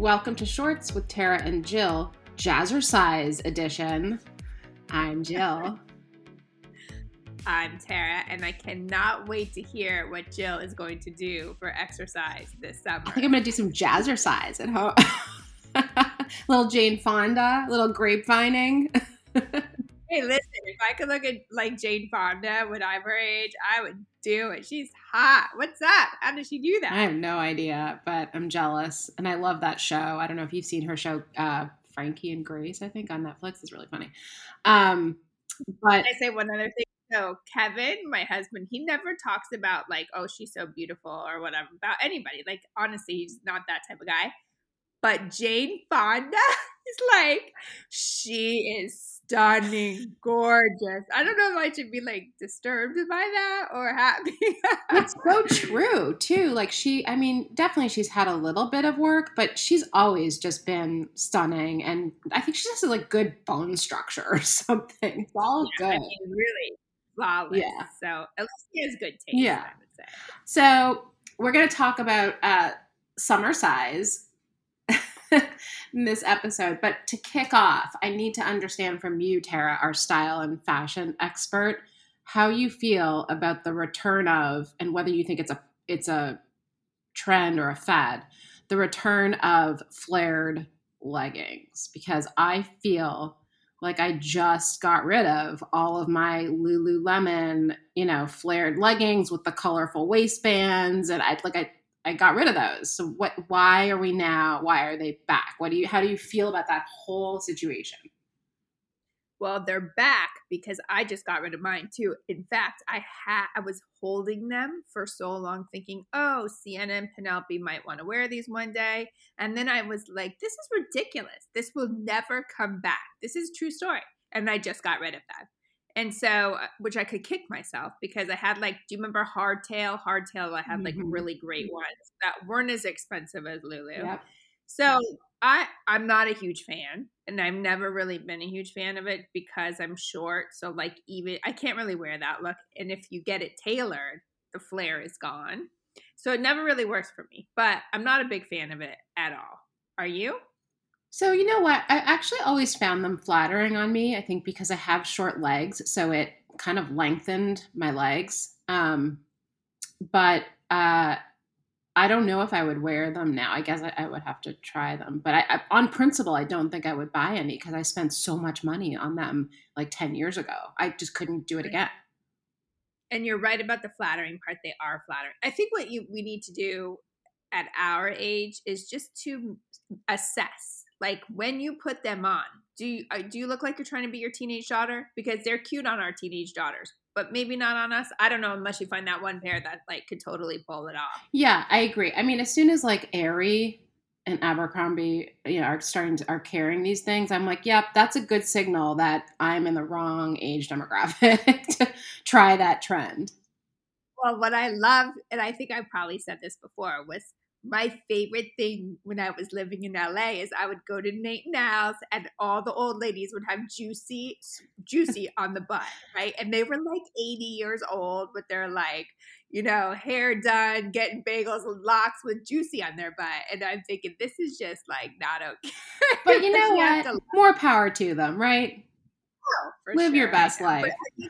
Welcome to Shorts with Tara and Jill, Jazzercise edition. I'm Jill. I'm Tara, and I cannot wait to hear what Jill is going to do for exercise this summer. I think I'm going to do some jazzercise at home. little Jane Fonda, little grapevining. hey, listen, if I could look at like Jane Fonda when I'm her age, I would do it. She's hot. What's up? How does she do that? I have no idea, but I'm jealous. And I love that show. I don't know if you've seen her show, uh, Frankie and Grace, I think, on Netflix. It's really funny. Um, but I say one other thing. So Kevin, my husband, he never talks about like, oh, she's so beautiful or whatever about anybody. Like honestly, he's not that type of guy. But Jane Fonda is like, she is stunning, gorgeous. I don't know if I should be like disturbed by that or happy. it's so true, too. Like, she, I mean, definitely she's had a little bit of work, but she's always just been stunning. And I think she just has like good bone structure or something. It's all yeah, good. I mean, really flawless. Yeah. So at least he has good taste, yeah. I would say. So we're going to talk about uh, summer size this episode. But to kick off, I need to understand from you, Tara, our style and fashion expert, how you feel about the return of and whether you think it's a it's a trend or a fad, the return of flared leggings because I feel like I just got rid of all of my Lululemon, you know, flared leggings with the colorful waistbands and I like I I got rid of those. So what why are we now why are they back? What do you how do you feel about that whole situation? Well, they're back because I just got rid of mine too. In fact, I had I was holding them for so long thinking, "Oh, Sienna and Penelope might want to wear these one day." And then I was like, "This is ridiculous. This will never come back. This is true story." And I just got rid of them. And so, uh, which I could kick myself because I had like, do you remember Hardtail? Hardtail, I had like mm-hmm. really great ones that weren't as expensive as Lulu. Yep. So I I'm not a huge fan, and I've never really been a huge fan of it because I'm short. So like even I can't really wear that look, and if you get it tailored, the flare is gone. So it never really works for me. But I'm not a big fan of it at all. Are you? So, you know what? I actually always found them flattering on me. I think because I have short legs, so it kind of lengthened my legs. Um, but uh, I don't know if I would wear them now. I guess I, I would have to try them. But I, I, on principle, I don't think I would buy any because I spent so much money on them like 10 years ago. I just couldn't do it again. And you're right about the flattering part. They are flattering. I think what you we need to do at our age is just to assess like when you put them on do you uh, do you look like you're trying to be your teenage daughter because they're cute on our teenage daughters but maybe not on us i don't know unless you find that one pair that like could totally pull it off yeah i agree i mean as soon as like Aerie and Abercrombie, you know, are starting to are carrying these things. I'm like, yep, that's a good signal that I'm in the wrong age demographic to try that trend. Well, what I love, and I think I probably said this before, was my favorite thing when I was living in LA is I would go to Nate 'n Al's and all the old ladies would have juicy, juicy on the butt, right? And they were like 80 years old with their like, you know, hair done, getting bagels and lox with juicy on their butt. And I'm thinking, this is just like not okay. But you know what? More power to them, right? Oh, Live sure. your best life. But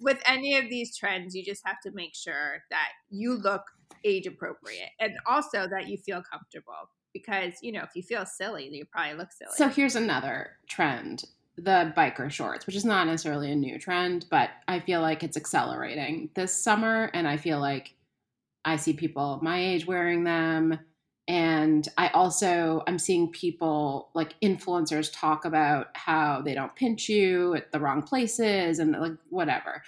with any of these trends, you just have to make sure that you look age appropriate and also that you feel comfortable because you know if you feel silly you probably look silly. So here's another trend the biker shorts which is not necessarily a new trend but i feel like it's accelerating this summer and i feel like i see people my age wearing them and i also i'm seeing people like influencers talk about how they don't pinch you at the wrong places and like whatever.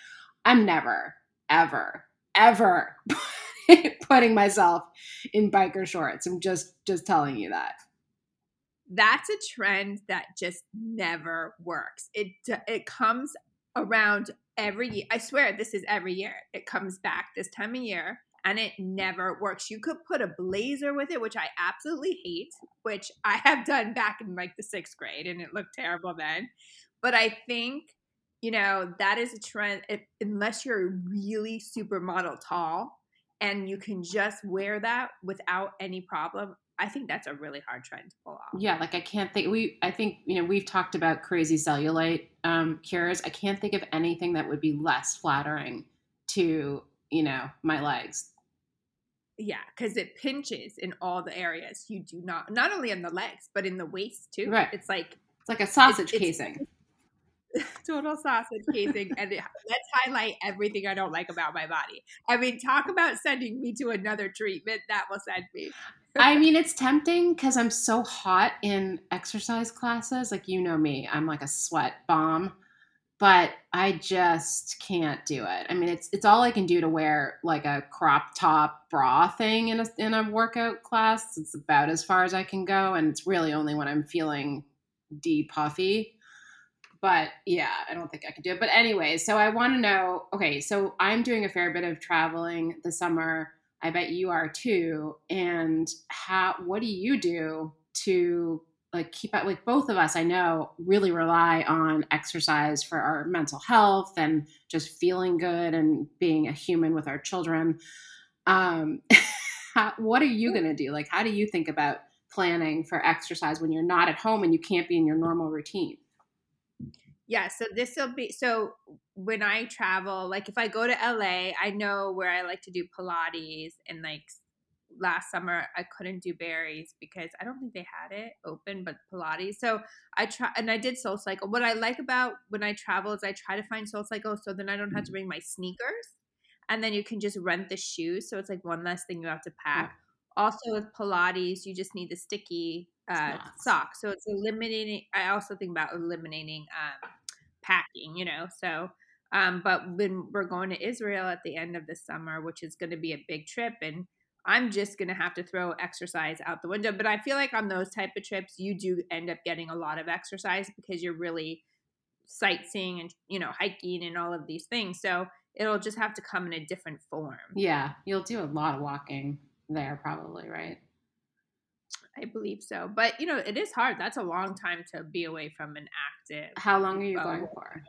I'm never ever ever putting myself in biker shorts. I'm just just telling you that. That's a trend that just never works. It it comes around every year. I swear this is every year. It comes back this time of year and it never works. You could put a blazer with it, which I absolutely hate, which I have done back in like the 6th grade and it looked terrible then. But I think you know that is a trend if, unless you're really supermodel tall and you can just wear that without any problem. I think that's a really hard trend to pull off. Yeah, like I can't think. We I think you know we've talked about crazy cellulite um, cures. I can't think of anything that would be less flattering to you know my legs. Yeah, because it pinches in all the areas you do not, not only in the legs, but in the waist too. Right. It's like It's like a sausage it's- casing. total sausage casing, and it, let's highlight everything I don't like about my body. I mean, talk about sending me to another treatment that will send me. I mean, it's tempting because I'm so hot in exercise classes. Like you know me, I'm like a sweat bomb, but I just can't do it. I mean, it's it's all I can do to wear like a crop top bra thing in a in a workout class. It's about as far as I can go, and it's really only when I'm feeling de puffy. But yeah, I don't think I can do it. But anyway, so I want to know. Okay, so I'm doing a fair bit of traveling this summer. I bet you are too. And how? What do you do to like keep up? Like both of us, I know, really rely on exercise for our mental health and just feeling good and being a human with our children. Um, how, what are you gonna do? Like, how do you think about planning for exercise when you're not at home and you can't be in your normal routine? Yeah, so this will be so when I travel, like if I go to LA, I know where I like to do Pilates and like last summer I couldn't do Barry's because I don't think they had it open, but Pilates. So I try and I did Soul Cycle. What I like about when I travel is I try to find Soul Cycle so then I don't have to bring my sneakers. And then you can just rent the shoes. So it's like one less thing you have to pack. Also with Pilates, you just need the sticky uh, Socks. socks. So it's eliminating. I also think about eliminating um, packing. You know, so um, but when we're going to Israel at the end of the summer, which is going to be a big trip, and I'm just going to have to throw exercise out the window. But I feel like on those type of trips, you do end up getting a lot of exercise because you're really sightseeing and you know hiking and all of these things. So it'll just have to come in a different form. Yeah, you'll do a lot of walking there, probably, right? I believe so. But you know, it is hard. That's a long time to be away from an active. How long are you going for?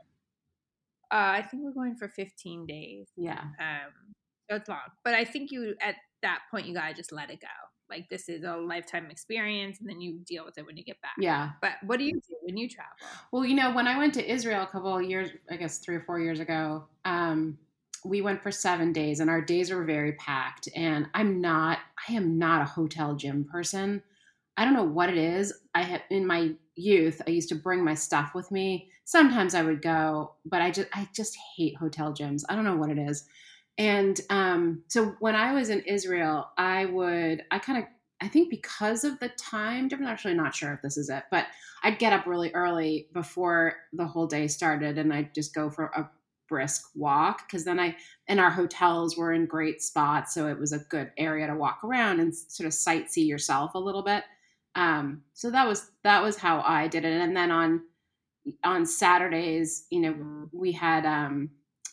Uh, I think we're going for 15 days. Yeah. Um, so it's long. But I think you at that point you gotta just let it go. Like this is a lifetime experience, and then you deal with it when you get back. Yeah. But what do you do when you travel? Well, you know, when I went to Israel a couple of years, I guess three or four years ago, um, we went for seven days, and our days were very packed. And I'm not, I am not a hotel gym person. I don't know what it is. I had in my youth, I used to bring my stuff with me. Sometimes I would go, but I just, I just hate hotel gyms. I don't know what it is. And um, so when I was in Israel, I would, I kind of, I think because of the time difference, I'm actually not sure if this is it, but I'd get up really early before the whole day started and I'd just go for a brisk walk because then I, and our hotels were in great spots. So it was a good area to walk around and sort of sightsee yourself a little bit. Um, so that was, that was how I did it. And then on, on Saturdays, you know, we had, um,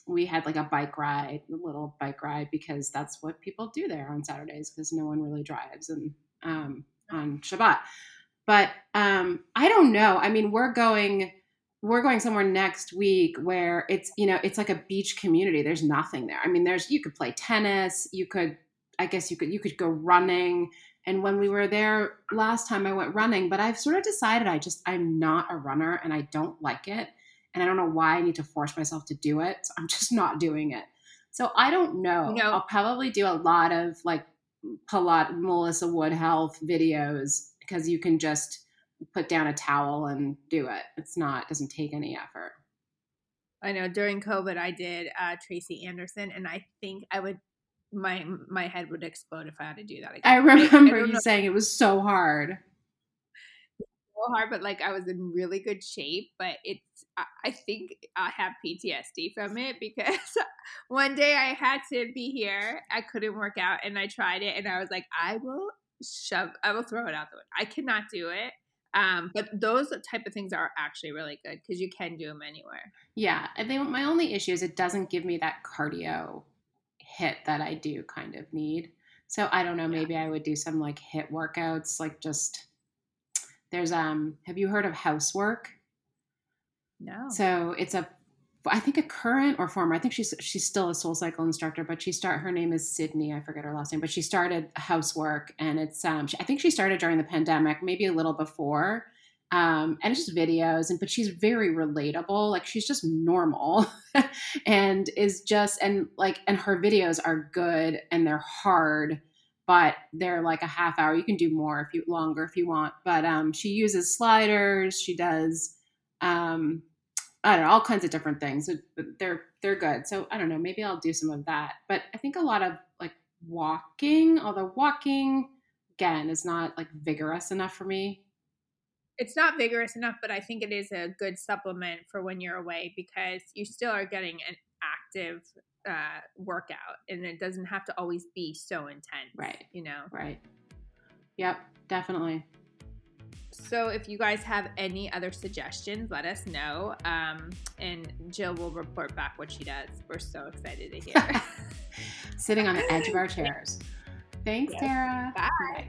we had like a bike ride, a little bike ride, because that's what people do there on Saturdays because no one really drives and um, on Shabbat. But um, I don't know. I mean, we're going we're going somewhere next week where it's you know it's like a beach community. There's nothing there. I mean, there's you could play tennis. You could I guess you could you could go running. And when we were there last time, I went running. But I've sort of decided I just I'm not a runner and I don't like it and I don't know why I need to force myself to do it. So I'm just not doing it. So I don't know. Know- I'll probably do a lot of like Pilat Melissa Wood health videos because you can just put down a towel and do it. It's not it doesn't take any effort. I know during COVID I did uh, Tracy Anderson, and I think I would my my head would explode if I had to do that again. I remember don't you know. saying it was so hard. so hard, but like I was in really good shape. But it's I, I think I have PTSD from it because one day I had to be here, I couldn't work out, and I tried it, and I was like, I will shove, I will throw it out the window. I cannot do it. Um, but those type of things are actually really good because you can do them anywhere. Yeah, I think my only issue is it doesn't give me that cardio HIIT that I do kind of need. So I don't know, Yeah. maybe I would do some like hit workouts, like just there's um have you heard of housework? No, So it's a I think a current or former. I think she's she's still a Soul Cycle instructor, but she start her name is Sydney. I forget her last name, but she started Housework, and it's um she, I think she started during the pandemic, maybe a little before. Um, and just videos, and but she's very relatable. Like she's just normal, and is just and like and her videos are good and they're hard, but they're like a half hour. You can do more if you longer if you want. But um, she uses sliders. She does um I don't know, all kinds of different things. But they're they're good. So I don't know, maybe I'll do some of that. But I think a lot of like walking, although walking again is not like vigorous enough for me. It's not vigorous enough, but I think it is a good supplement for when you're away because you still are getting an active uh, workout and it doesn't have to always be so intense. Right. You know? Right. Yep, definitely. So if you guys have any other suggestions, let us know. Um, and Jill will report back what she does. We're so excited to hear. Sitting on the edge of our chairs. Thanks, Yes. Tara. Bye.